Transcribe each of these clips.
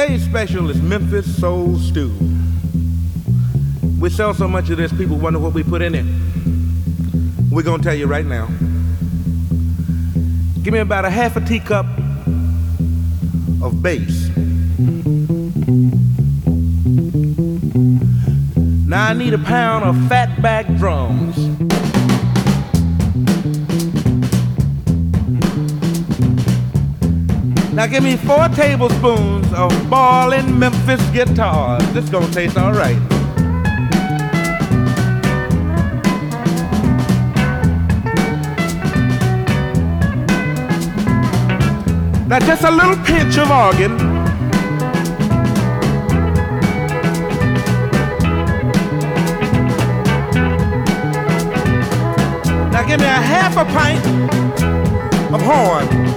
Today's special is Memphis Soul Stew. We sell so much of this, people wonder what we put in it. We're gonna tell you right now. Give me about a half a teacup of bass. Now I need a pound of fatback drums. Now give me four tablespoons of ballin' Memphis guitars. This gonna taste all right. Now just a little pinch of organ. Now give me a half a pint of horn.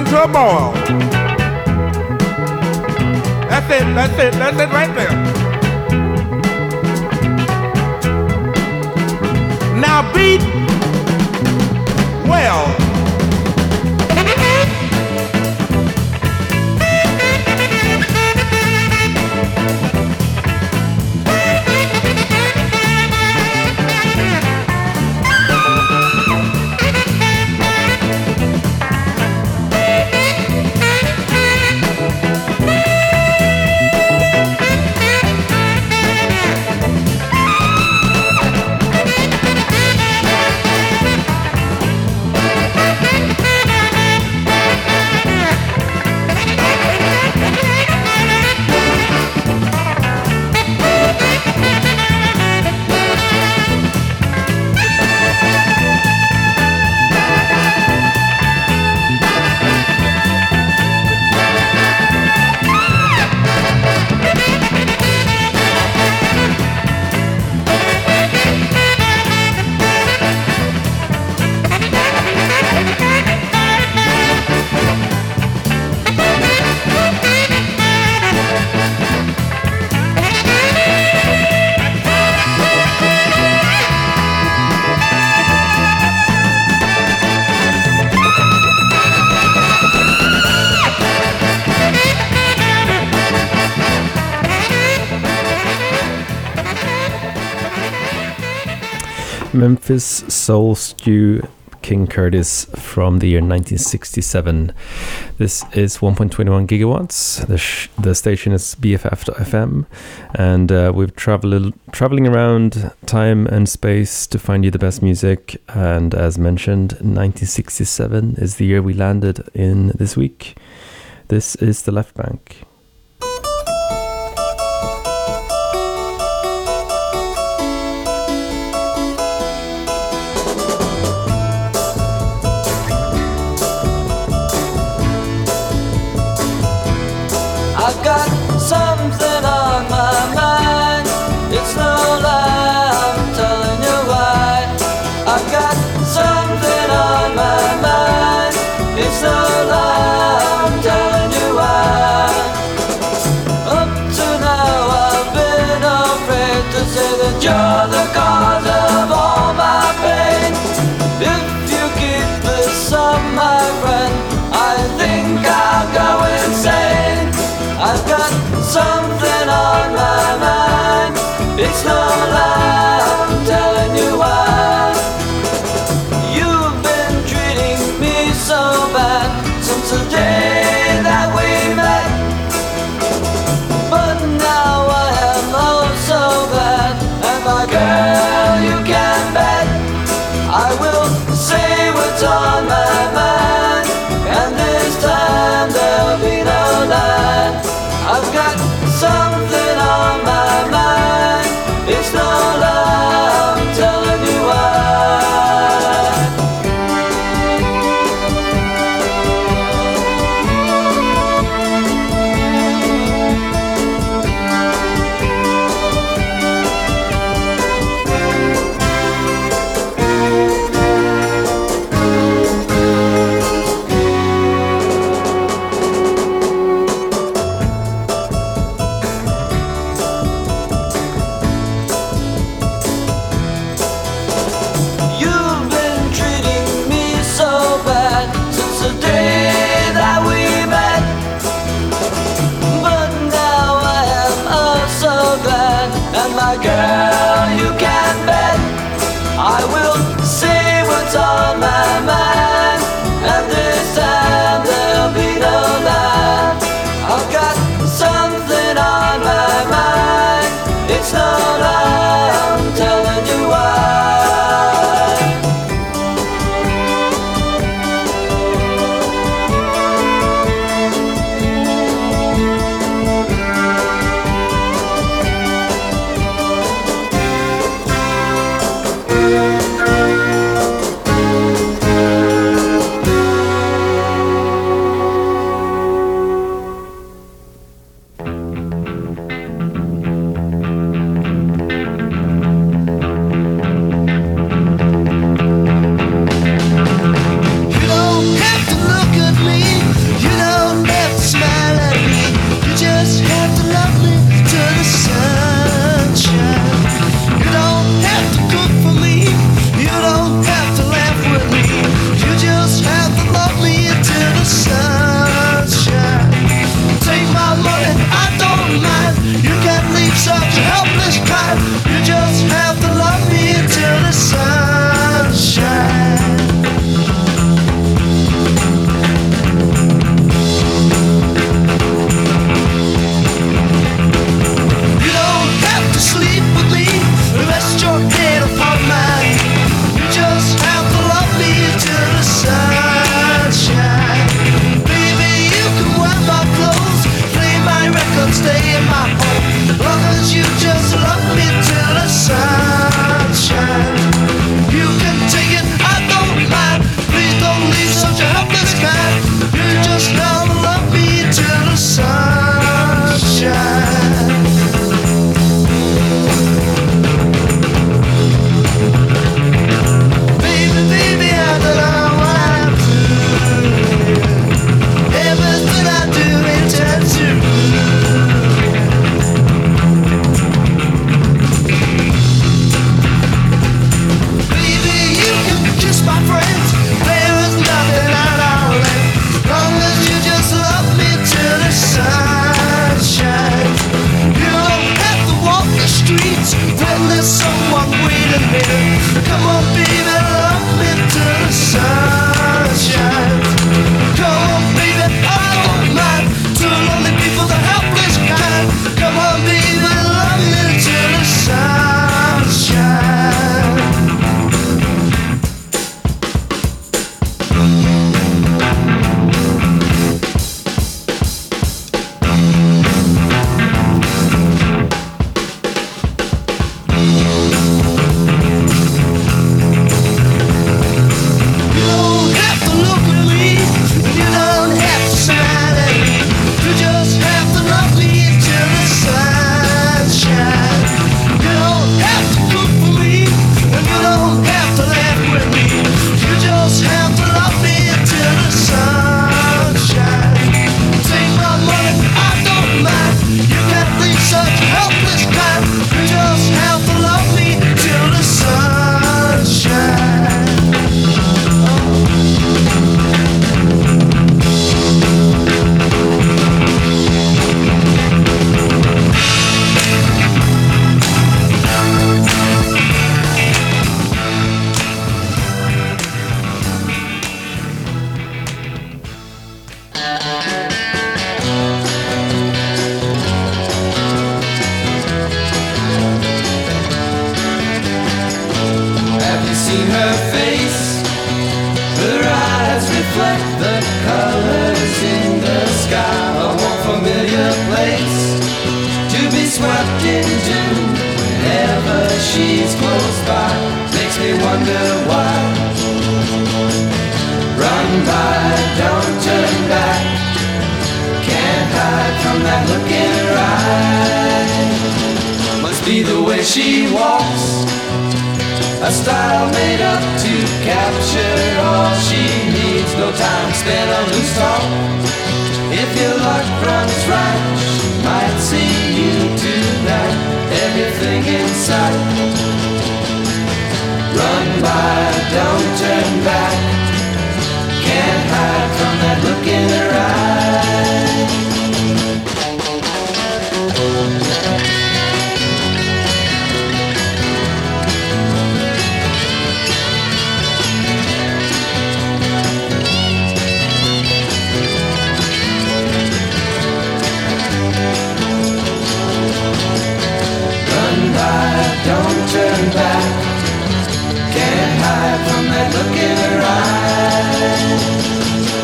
And to a boil. That's it, that's it, that's it right there. Now beat well. Memphis Soul Stew King Curtis from the year 1967. This is 1.21 gigawatts. The, sh- the station is BFF.fm, and uh, we've traveled traveling around time and space to find you the best music. And as mentioned, 1967 is the year we landed in this week. This is the Left Banke. the joy. Wonder why. Run by, don't turn back. Can't hide from that look in her eye. Must be the way she walks a style made up to capture all she needs. No time spent on loose talk. If your luck runs right, she might see you tonight. Everything in sight. Run by, don't turn back. Can't hide from that look in her eye. Run by, don't turn back. Can't hide from that look in her eyes.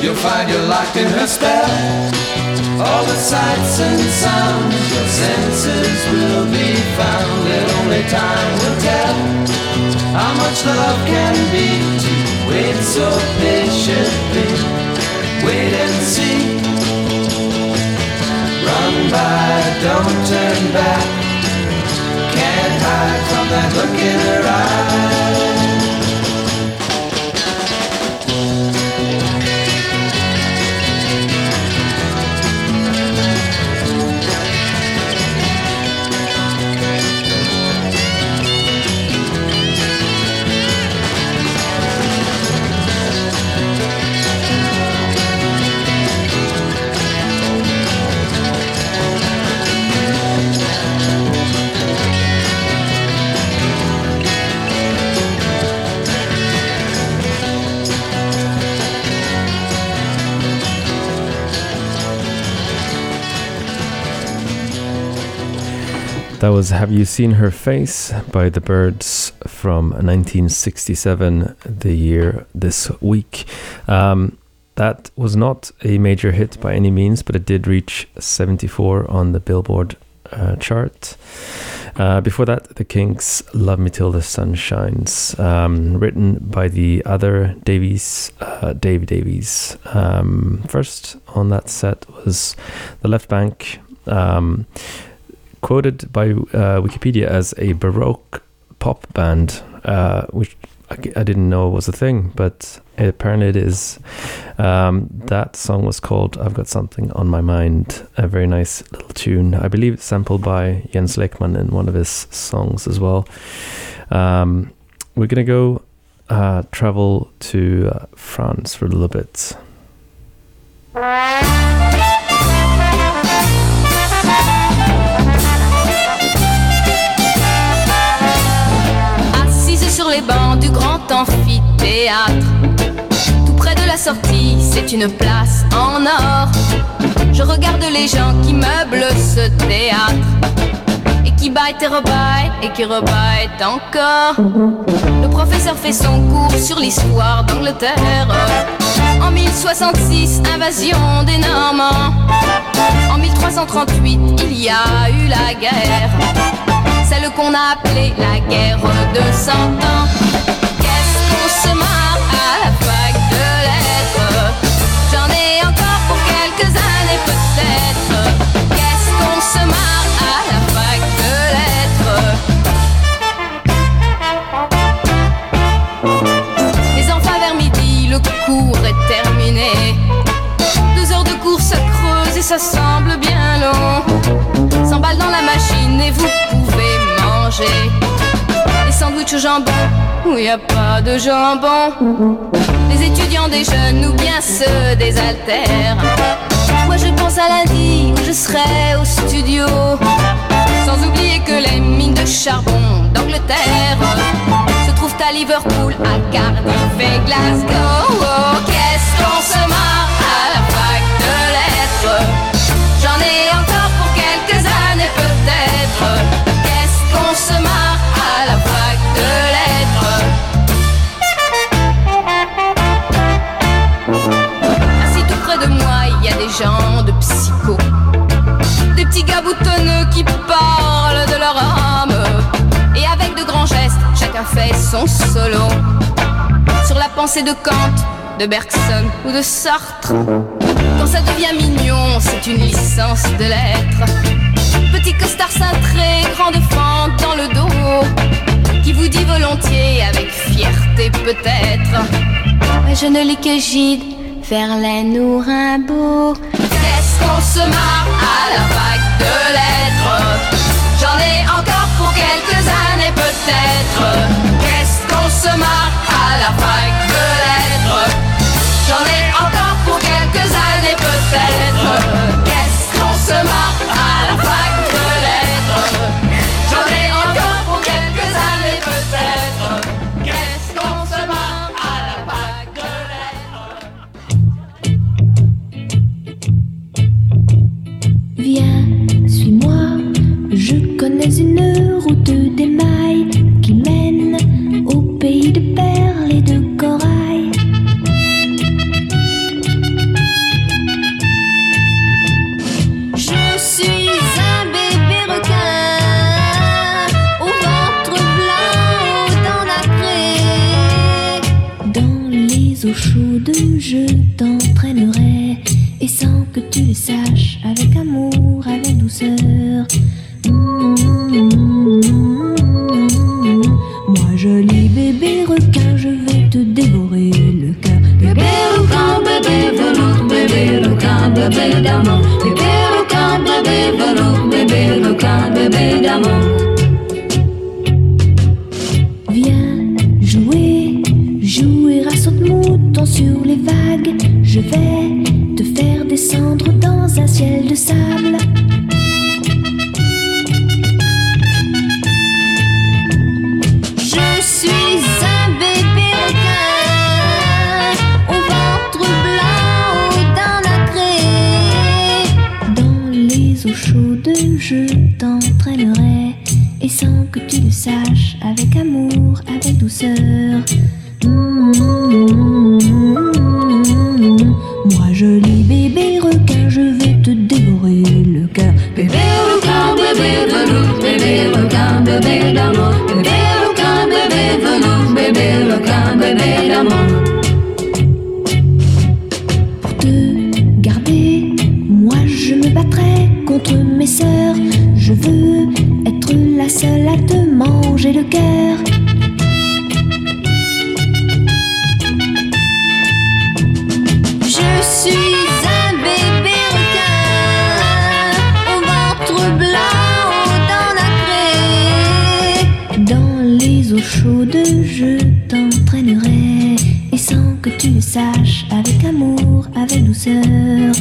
You'll find you're locked in her spell. All the sights and sounds, your senses will be found, and only time will tell how much love can be to wait so patiently. Wait and see. Run by, don't turn back can't hide from that look in her eyes. That was Have You Seen Her Face by The Byrds from 1967, the year this week. Um, that was not a major hit by any means, but it did reach 74 on the Billboard uh, chart. Uh, before that, The Kinks' Love Me Till the Sun Shines, um, written by the other Davies, uh, Dave Davies. Um, first on that set was The Left Banke. Um, quoted by uh, Wikipedia as a Baroque pop band, uh, which I, I, didn't know was a thing, but apparently it is. Um, that song was called I've Got Something on My Mind, a very nice little tune. I believe it's sampled by Jens Lekman in one of his songs as well. Um, we're going to go uh, travel to uh, France for a little bit. Du grand amphithéâtre. Tout près de la sortie, c'est une place en or. Je regarde les gens qui meublent ce théâtre. Et qui baillent et rebaillent et qui rebaillent encore. Le professeur fait son cours sur l'histoire d'Angleterre. En 1066, invasion des Normands. En 1338, il y a eu la guerre celle qu'on a appelée la guerre de cent ans. Qu'est-ce qu'on se marre à la fac de lettres J'en ai encore pour quelques années peut-être. Qu'est-ce qu'on se marre à la fac de lettres Les enfants vers midi, le cours est terminé. Deux heures de course creuse et ça semble bien long. S'emballe dans la machine et vous les sandwichs au jambon, où n'y a pas de jambon. Les étudiants des jeunes ou bien ceux des altères. Moi je pense à lundi où je serai au studio. Sans oublier que les mines de charbon d'Angleterre se trouvent à Liverpool, à Cardiff et Glasgow. Oh, Qu'est-ce qu'on se marre à la fac de lettres J'en ai encore pour quelques années peut-être se marre à la fac de lettres. gens de psycho. Des petits gars boutonneux qui parlent de leur âme. Et avec de grands gestes, chacun fait son solo. Sur la pensée de Kant, de Bergson ou de Sartre. Quand ça devient mignon, c'est une licence de lettres. Petit costard cintré, grande fente dans le dos. Qui vous dit volontiers, avec fierté peut-être. Je ne lis que Gide, Verlaine ou Rimbaud. Qu'est-ce qu'on se marre à la vague de lettres? J'en ai encore pour quelques années peut-être. Qu'est-ce qu'on se marre à la vague de lettres? J'en ai encore pour quelques années peut-être. Qu'est-ce qu'on se marre manger le cœur. Je suis un bébé requin au ventre blanc, aux dents nacrées. Dans les eaux chaudes, je t'entraînerai et sans que tu le saches, avec amour, avec douceur.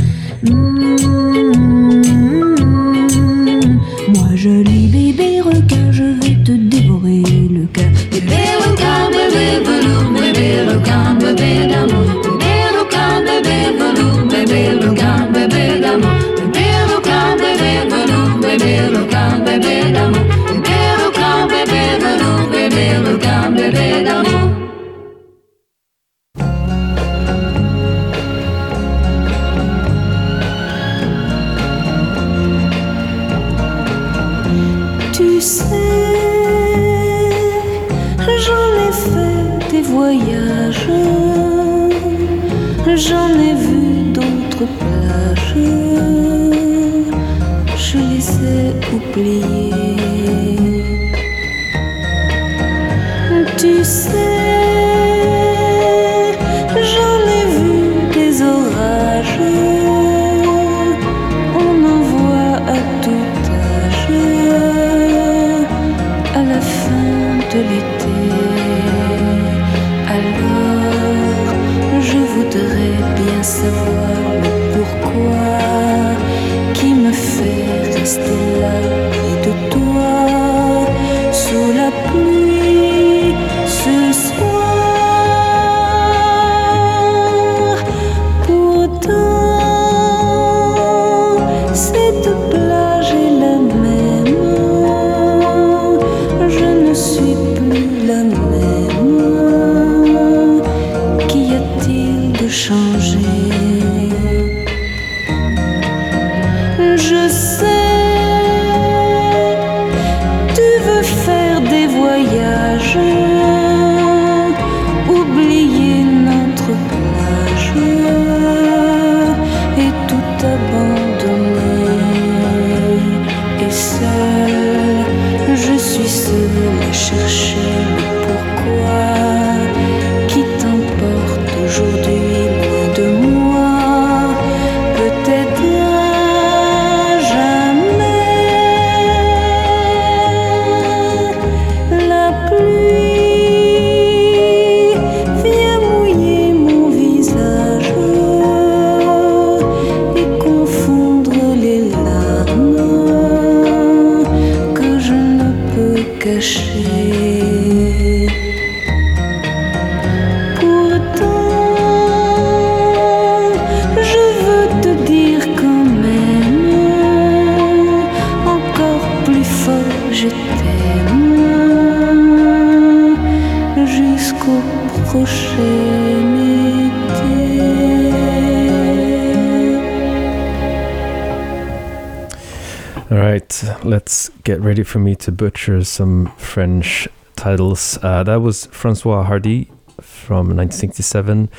For me to butcher some French titles. Uh, that was Françoise Hardy from 1967,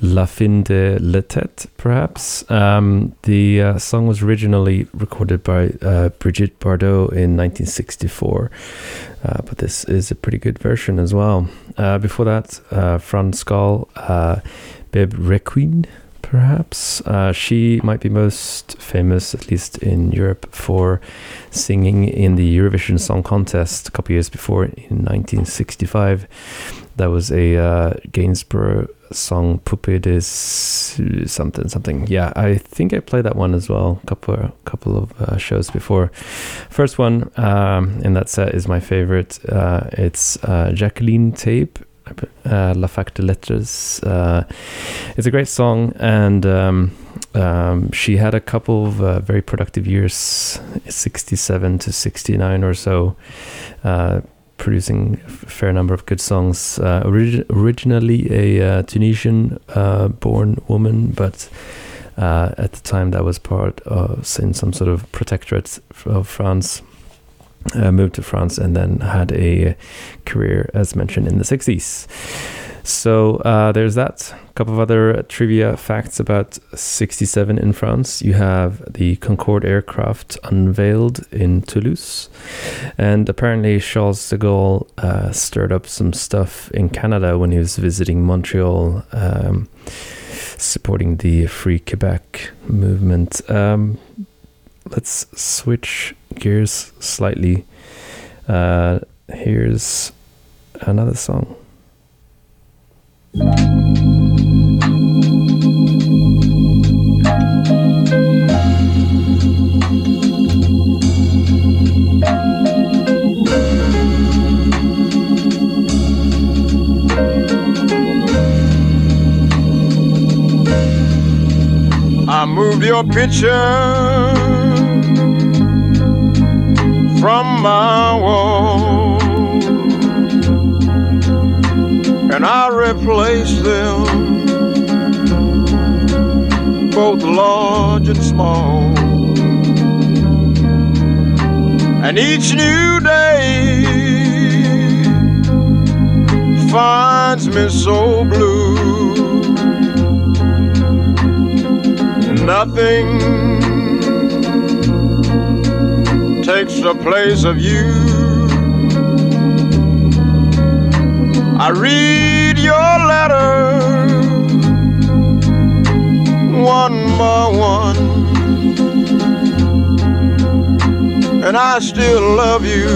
La Fin de la Tête, perhaps. Um, the uh, song was originally recorded by uh, Brigitte Bardot in 1964, uh, but this is a pretty good version as well. Uh, before that, uh, France Gall, uh, Beb Requien perhaps. Uh, she might be most famous, at least in Europe, for singing in the Eurovision Song Contest a couple years before in 1965. That was a uh, Gainsbourg song, Poupée de something, something. Yeah, I think I played that one as well, a couple, couple of uh, shows before. First one um, in that set is my favorite. Uh, it's uh, Jacqueline Taïeb uh, La Fac de Lettres. Uh, it's a great song, and um, um, she had a couple of uh, very productive years 67 to 69 or so. Uh, producing a fair number of good songs. Uh, orig- originally a Tunisian born woman, but at the time that was part of in some sort of protectorate of France uh, moved to France and then had a career, as mentioned, in the 60s. So uh, there's that. A couple of other trivia facts about 67 in France. You have the Concorde aircraft unveiled in Toulouse. And apparently, Charles de Gaulle uh, stirred up some stuff in Canada when he was visiting Montreal, um, supporting the Free Quebec movement. Um, let's switch gears slightly. Uh, here's another song. I moved your picture from my wall and I replace them both large and small. And each new day finds me so blue. Nothing takes the place of you. I read your letters one by one, and I still love you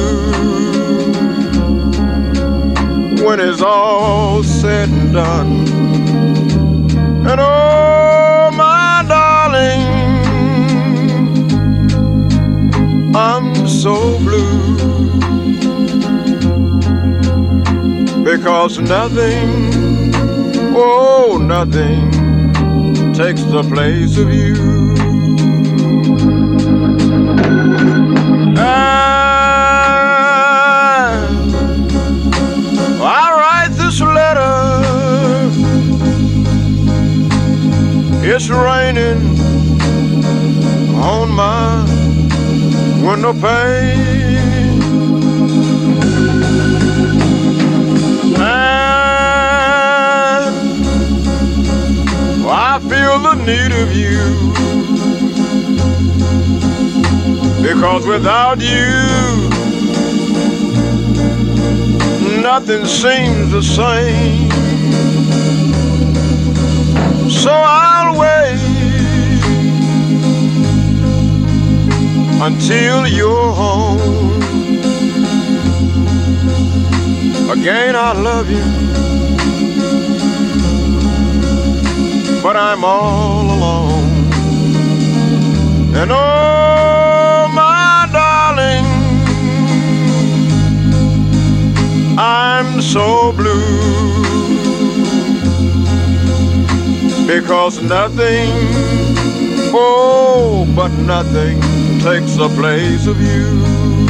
when it's all said and done. And oh, my darling. I'm so blue. Because nothing, oh, nothing takes the place of you. And I write this letter, it's raining with no pain. And I feel the need of you because without you, nothing seems the same. So I'll wait until you're home. Again, I love you, but I'm all alone. And oh, my darling, I'm so blue because nothing, oh, but nothing takes the place of you.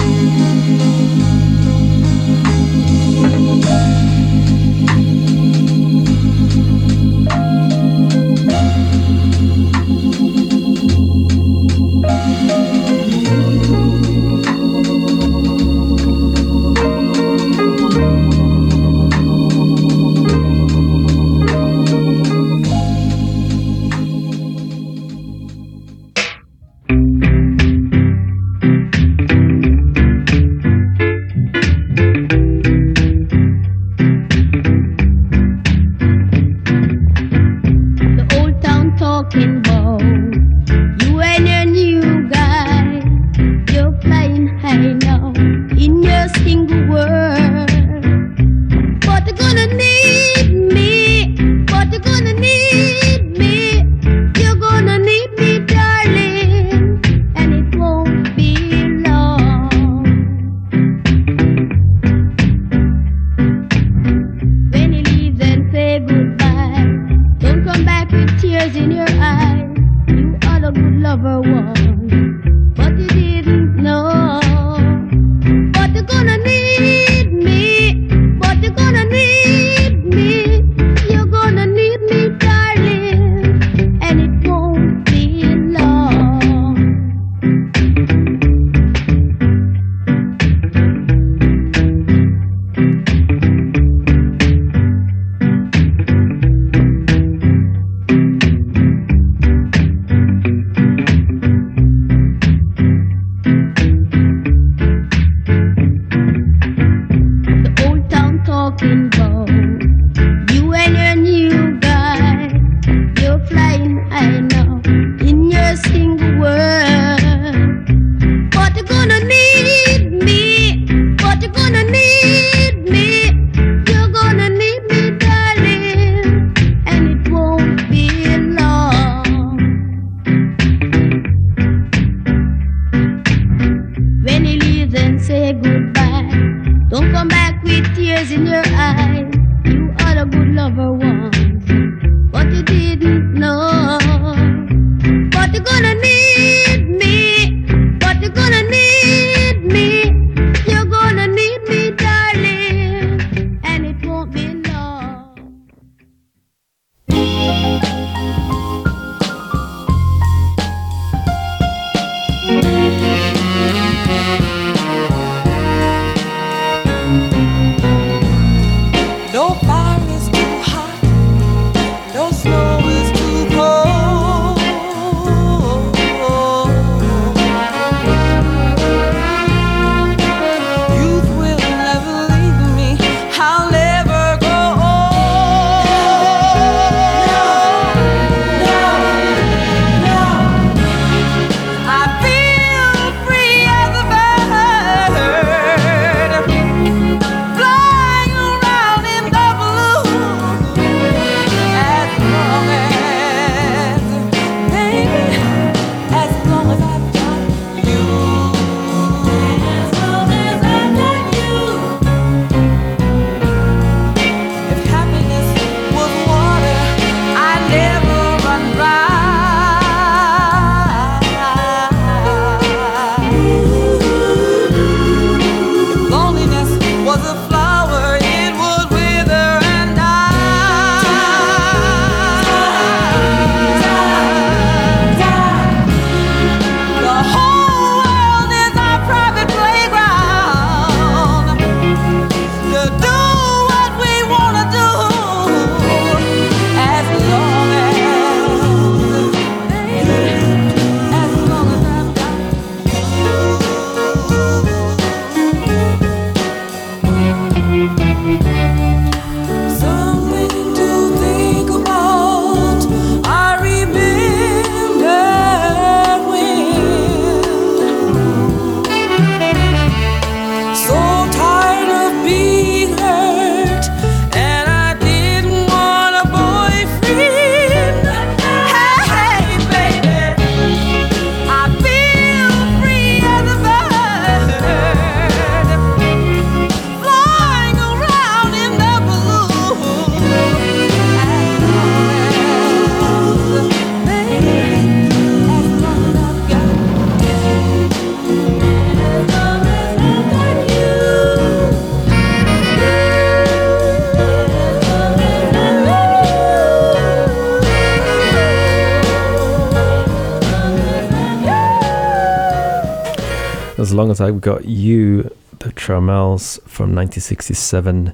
As I've got you, the Charmels from 1967,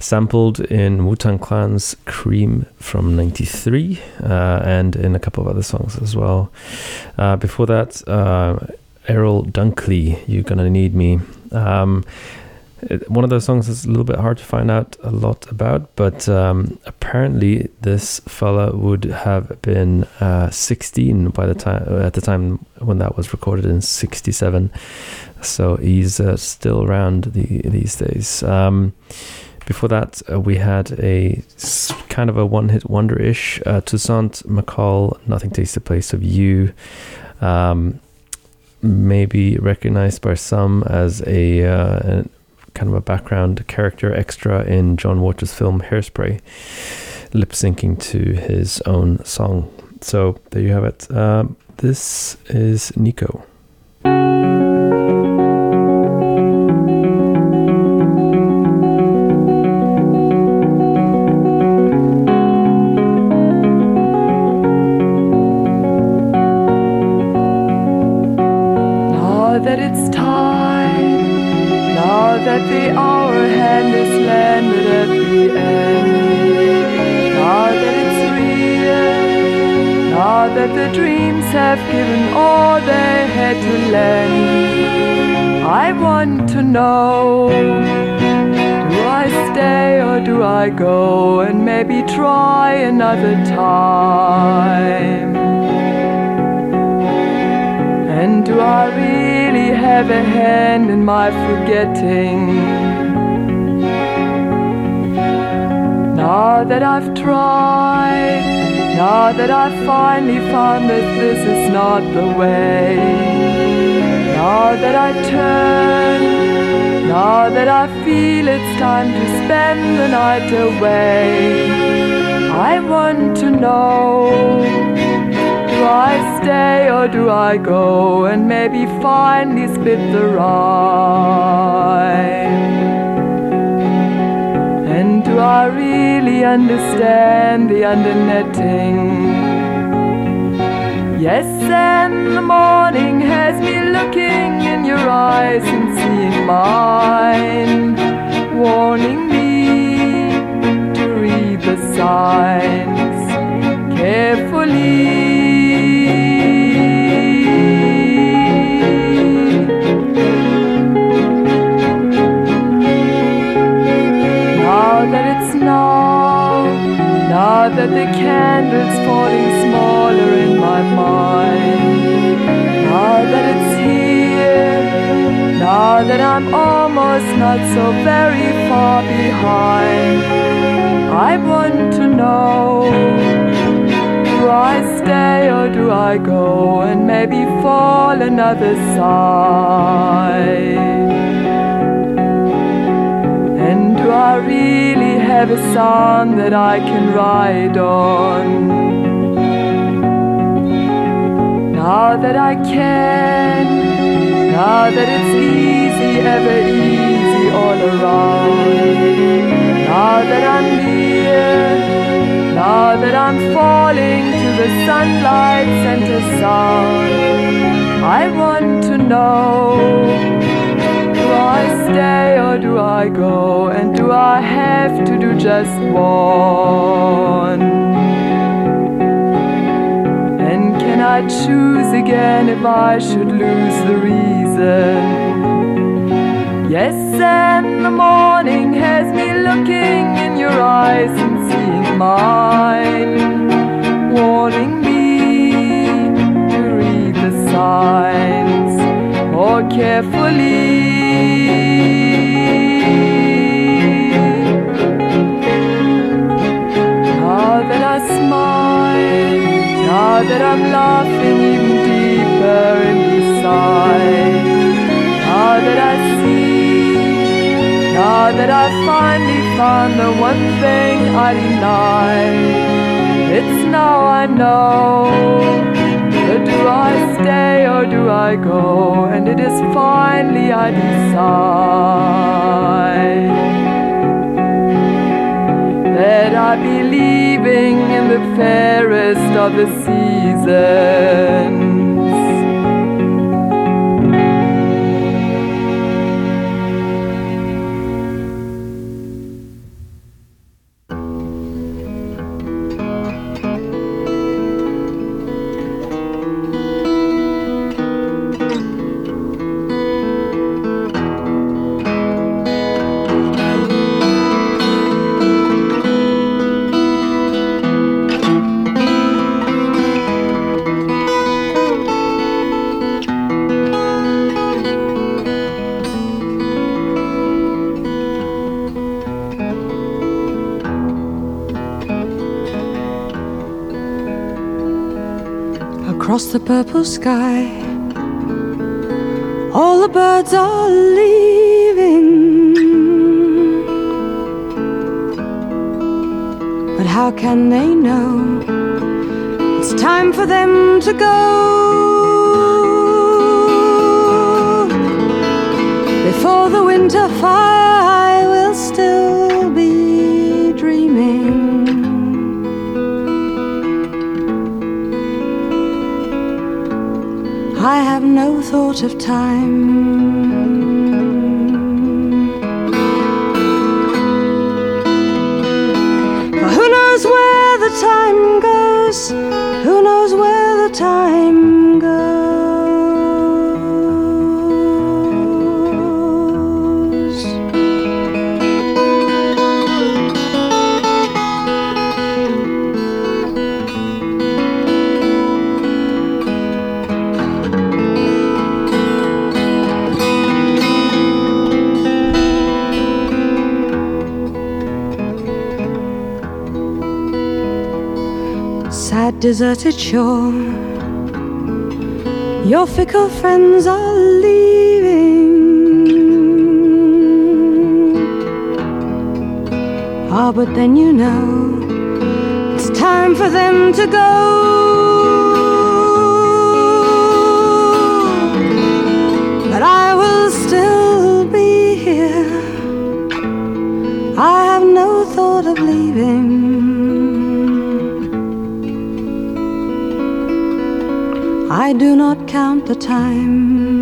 sampled in Wu Tang Clan's Cream from 93, uh, and in a couple of other songs as well. Uh, before that, uh, Errol Dunkley, You're Gonna Need Me. Um, one of those songs is a little bit hard to find out a lot about, but um, apparently this fella would have been uh, 16 by the time at the time when that was recorded in 67. So he's uh, still around the, these days. Um, before that, uh, we had a kind of a one-hit wonder-ish uh, Toussaint McCall, "Nothing Takes the Place of You." Um, maybe recognized by some as a, uh, kind of a background character extra in John Waters' film Hairspray, lip syncing to his own song. So there you have it. Um, this is Nico. Forgetting. Now that I've tried, now that I've finally found that this is not the way. Now that I turn, now that I feel it's time to spend the night away, I want to know. Do I stay or do I go and maybe finally split the rhyme? And do I really understand the undernetting? Yes, and the morning has me looking in your eyes and seeing mine, warning me to read the signs carefully. That it's now that the candle's falling smaller in my mind. Now that it's here. Now that I'm almost not so very far behind. I want to know. Do I stay or do I go and maybe fall another side? Do I really have a song that I can ride on. Now that I can, now that it's easy, ever easy all around. Now that I'm near, now that I'm falling to the sunlight center sound, I want to know do I stay or do I go? And do I have to do just one? And can I choose again if I should lose the reason? Yes, and the morning has me looking in your eyes and seeing mine, warning me to read the signs more carefully. Now that I smile, now that I'm laughing even deeper inside, now that I see, now that I finally found the one thing I denied, it's now I know. Do I stay or do I go? And it is finally I decide that I be leaving in the fairest of the seasons. Purple sky. All the birds are leaving. But how can they know it's time for them to go? Before the winter fire, I will still I have no thought of time. For who knows where the time goes? Who knows where the time deserted shore. Your fickle friends are leaving. Ah, but then you know it's time for them to go. But I will still be here. I have no thought of leaving. I do not count the time.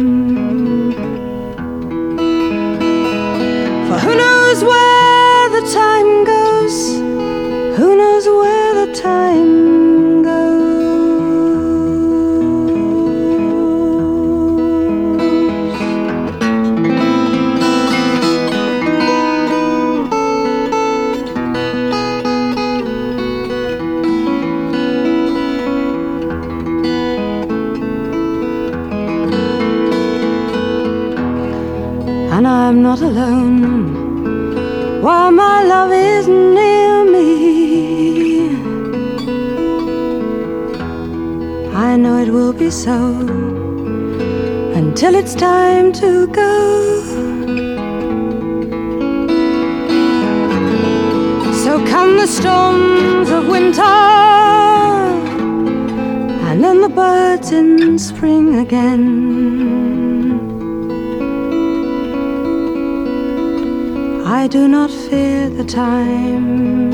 Not alone while my love is near me. I know it will be so until it's time to go. So come the storms of winter, and then the birds in spring again. I do not fear the time.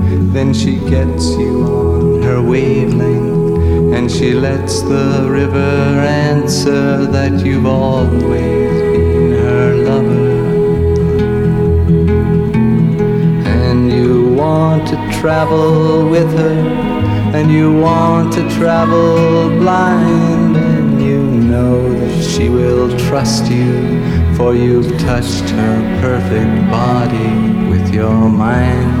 then she gets you on her wavelength. And she lets the river answer that you've always been her lover. And you want to travel with her, and you want to travel blind, and you know that she will trust you, for you've touched her perfect body with your mind.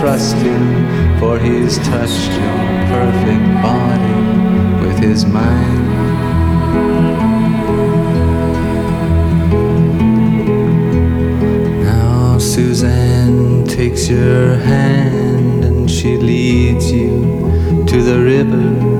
trust him, for he's touched your perfect body with his mind. Now Suzanne takes your hand and she leads you to the river.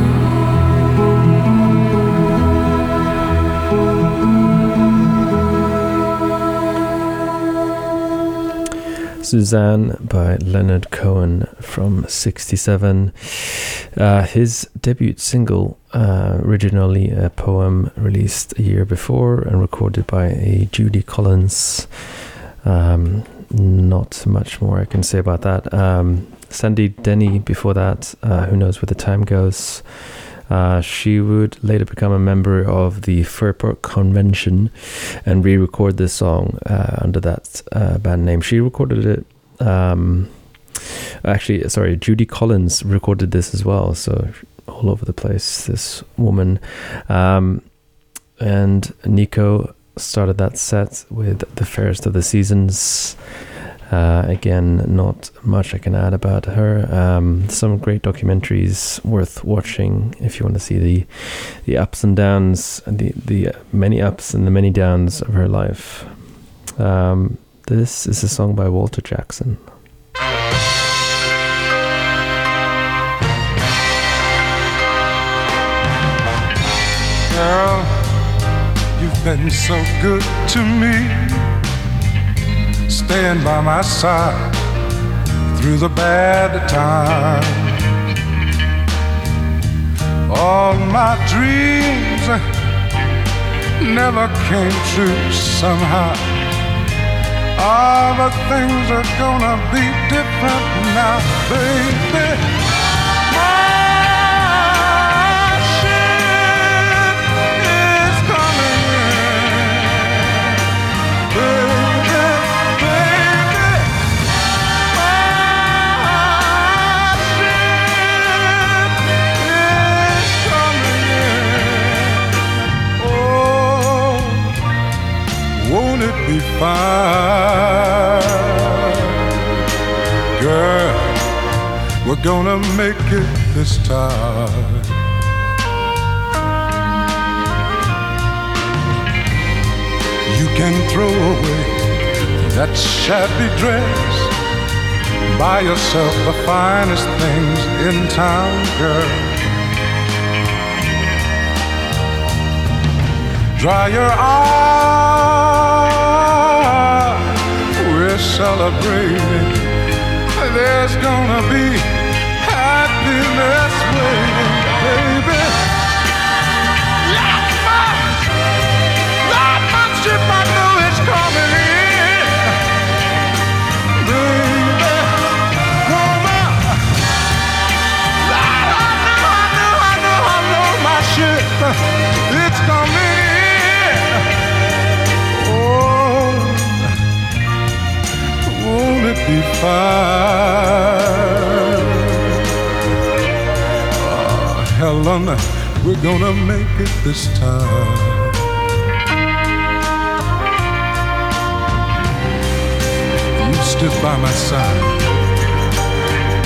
Suzanne by Leonard Cohen from 67. Uh, his debut single, uh, originally a poem released a year before and recorded by a Judy Collins. Um, not much more I can say about that. Um, Sandy Denny before that, uh, who knows where the time goes. Uh, she would later become a member of the Fairport Convention and re record this song uh, under that uh, band name. She recorded it. Um, actually, sorry, Judy Collins recorded this as well. So, all over the place, this woman. Um, and Nico started that set with The Fairest of the Seasons. Uh, again, not much I can add about her. Um, some great documentaries worth watching if you want to see the the ups and downs, the the many ups and the many downs of her life. Um, this is a song by Walter Jackson. Girl, you've been so good to me staying by my side through the bad times. All my dreams never came true somehow. All the things are gonna be different now, baby. Be fine, girl? We're gonna make it this time. You can throw away that shabby dress. Buy yourself the finest things in town, girl. Dry your eyes. Celebrating. There's gonna be happiness fine? Oh, Helen, we're gonna make it this time. You stood by my side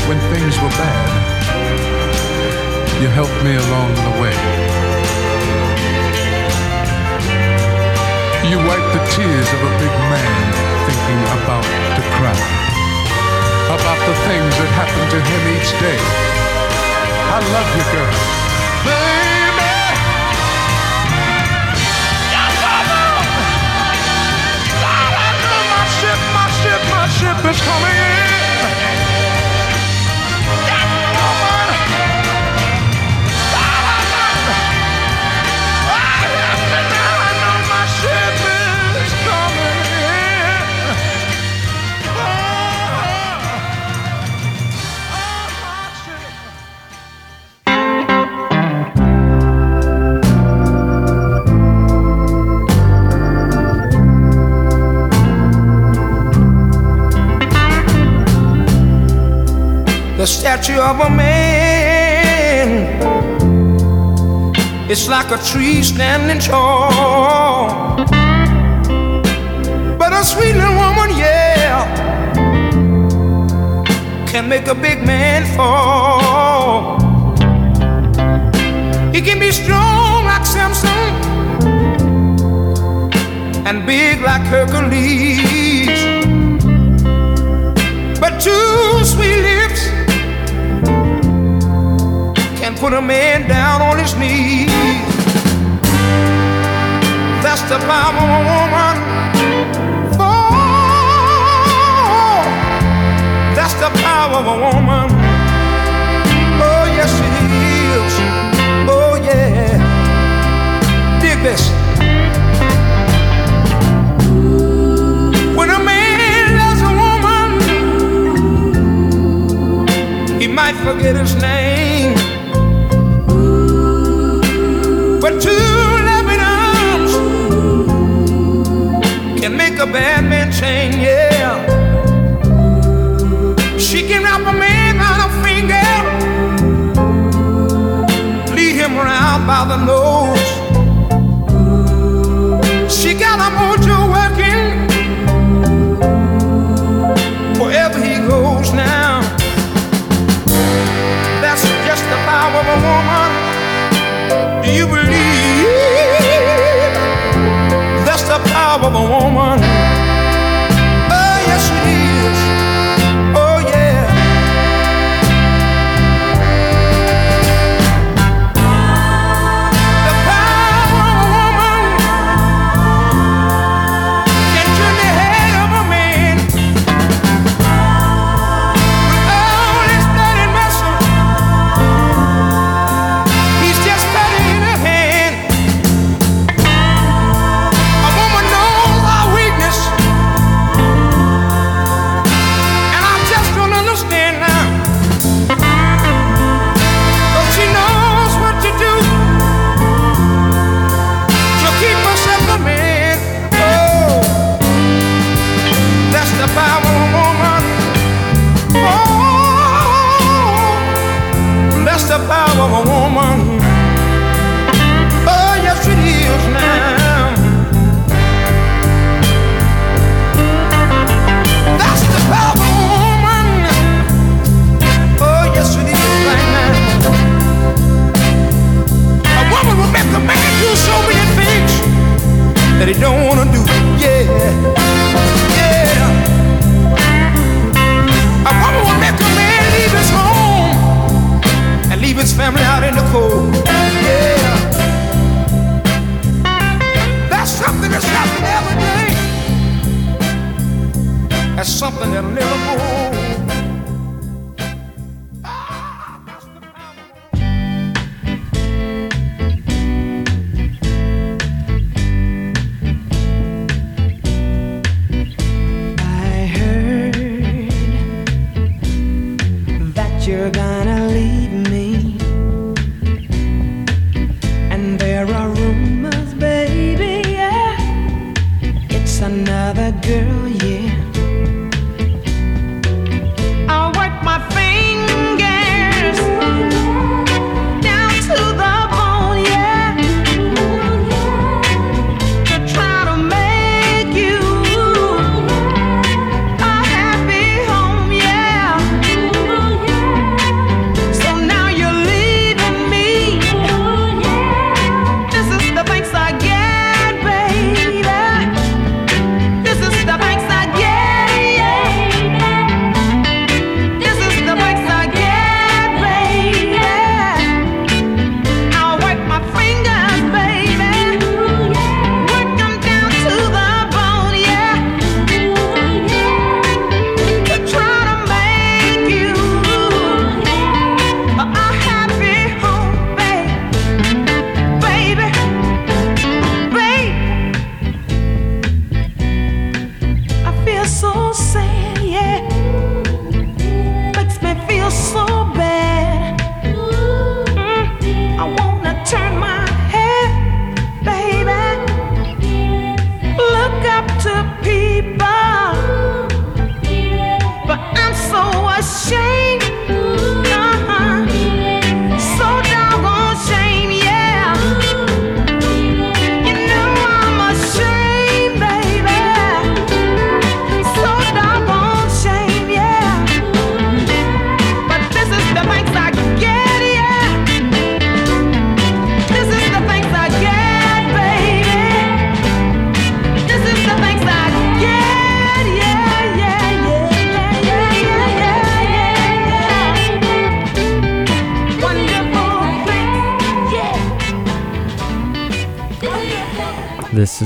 when things were bad. You helped me along the way. You wiped the tears of a big man thinking about to cry. About the things that happen to him each day. I love you, girl. Baby! My ship, my ship, my ship is coming in. The statue of a man. It's like a tree standing tall. But a sweet little woman, yeah, can make a big man fall. He can be strong like Samson and big like Hercules. Put a man down on his knees. That's the power of a woman. Oh, that's the power of a woman. Oh, yes, it is. Oh, yeah. Dig this. When a man loves a woman, he might forget his name. But two loving arms can make a bad man change, yeah. She can wrap a man on a finger, lead him around by the nose. She got a of a woman?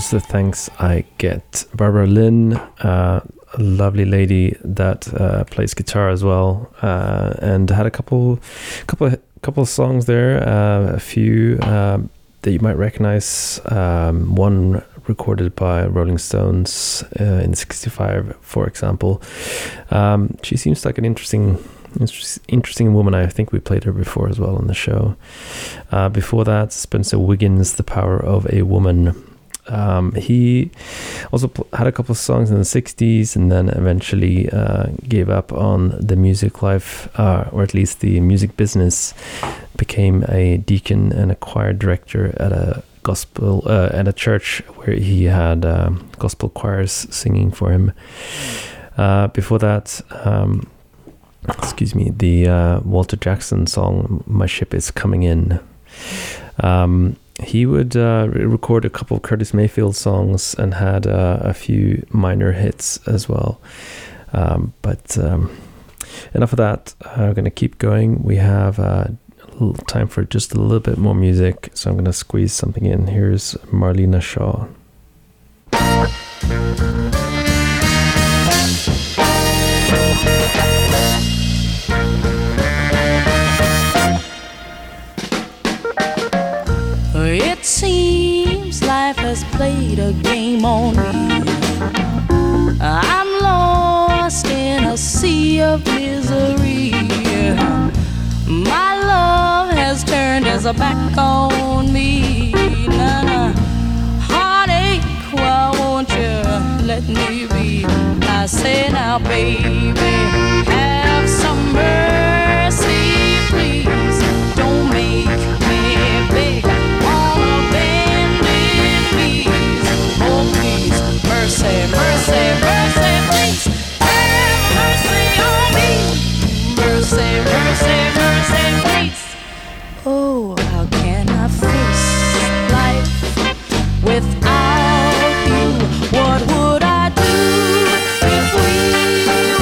The thanks I get. Barbara Lynn, uh, a lovely lady that uh, plays guitar as well, uh, and had a couple, couple, couple of songs there. Uh, a few um, that you might recognize. Um, one recorded by Rolling Stones uh, in '65, for example. Um, she seems like an interesting interesting woman. I think we played her before as well on the show. Uh, before that, Spencer Wiggins, The Power of a Woman. Um, he also pl- had a couple of songs in the 60s and then eventually uh, gave up on the music life, uh, or at least the music business. Became a deacon and a choir director at a gospel uh, at a church where he had um, gospel choirs singing for him. Uh, before that, um, excuse me, the uh, Walter Jackson song "My Ship Is Coming In." He would uh, record a couple of Curtis Mayfield songs and had uh, a few minor hits as well. Um, but um, enough of that. I'm going to keep going. We have uh, time for just a little bit more music, so I'm going to squeeze something in. Here's Marlena Shaw. Has played a game on me. I'm lost in a sea of misery. My love has turned his back on me. Nah. Heartache, why won't you let me be? I say now, baby, have some mercy, please. Mercy, mercy, mercy, please. Have mercy on me. Mercy, mercy, mercy, please. Oh, how can I face life without you? What would I do if we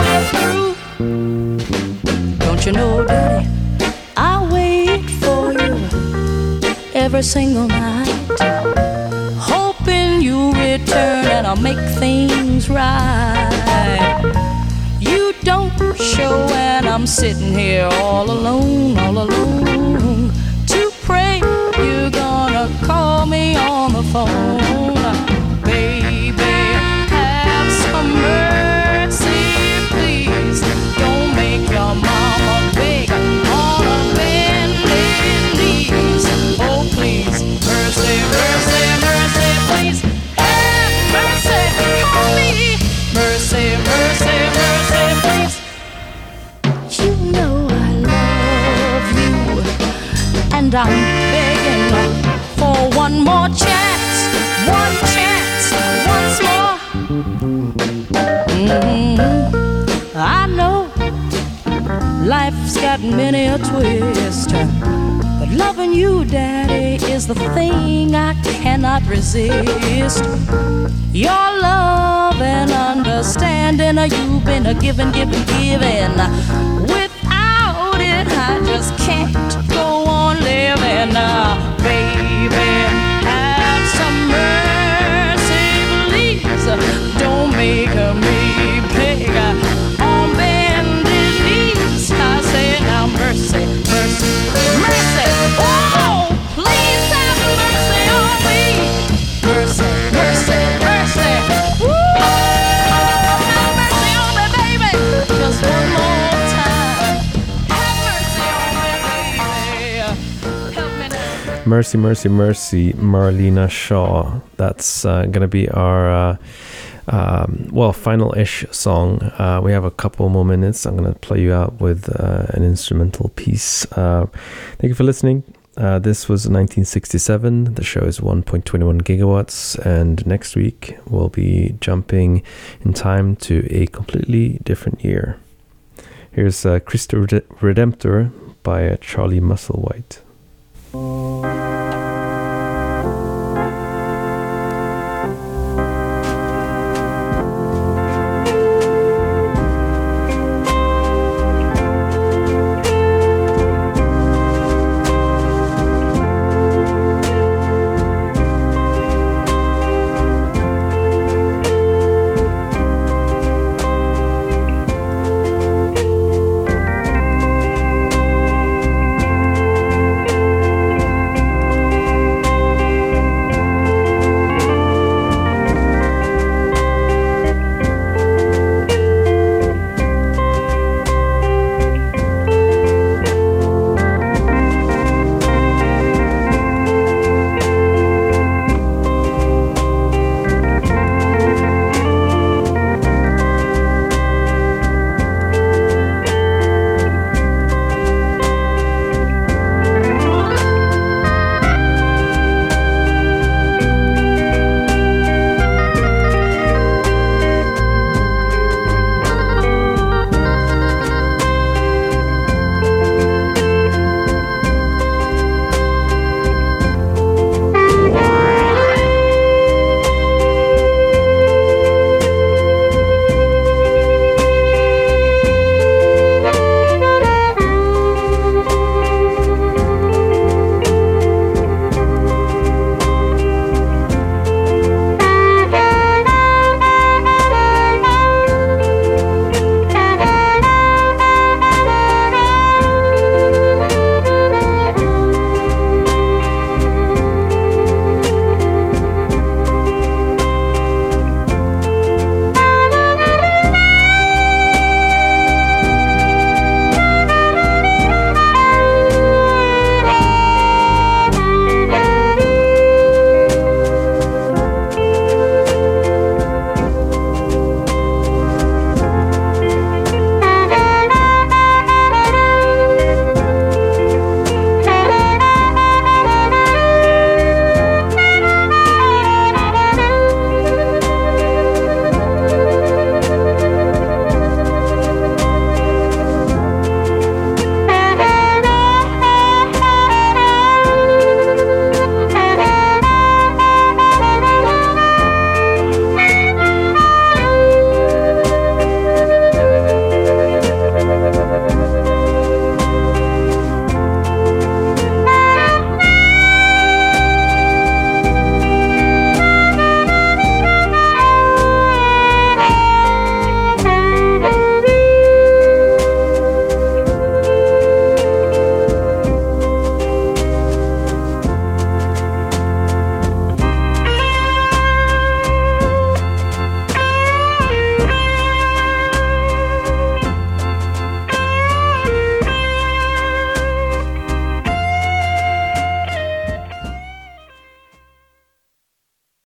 were through? Don't you know, Daddy? I wait for you every single night, sitting here all alone, all alone. I'm begging for one more chance, one chance, once more. Mhm. I know life's got many a twist, but loving you, Daddy, is the thing I cannot resist. Your love and understanding, you've been a giving, giving, giving. Living, Mercy, Mercy, Mercy, Marlena Shaw. That's uh, going to be our, uh, um, well, final ish song. Uh, we have a couple more minutes. I'm going to play you out with uh, an instrumental piece. Uh, thank you for listening. Uh, this was 1967. The show is 1.21 gigawatts, and next week we'll be jumping in time to a completely different year. Here's uh, Cristo Redentor by Charlie Musselwhite.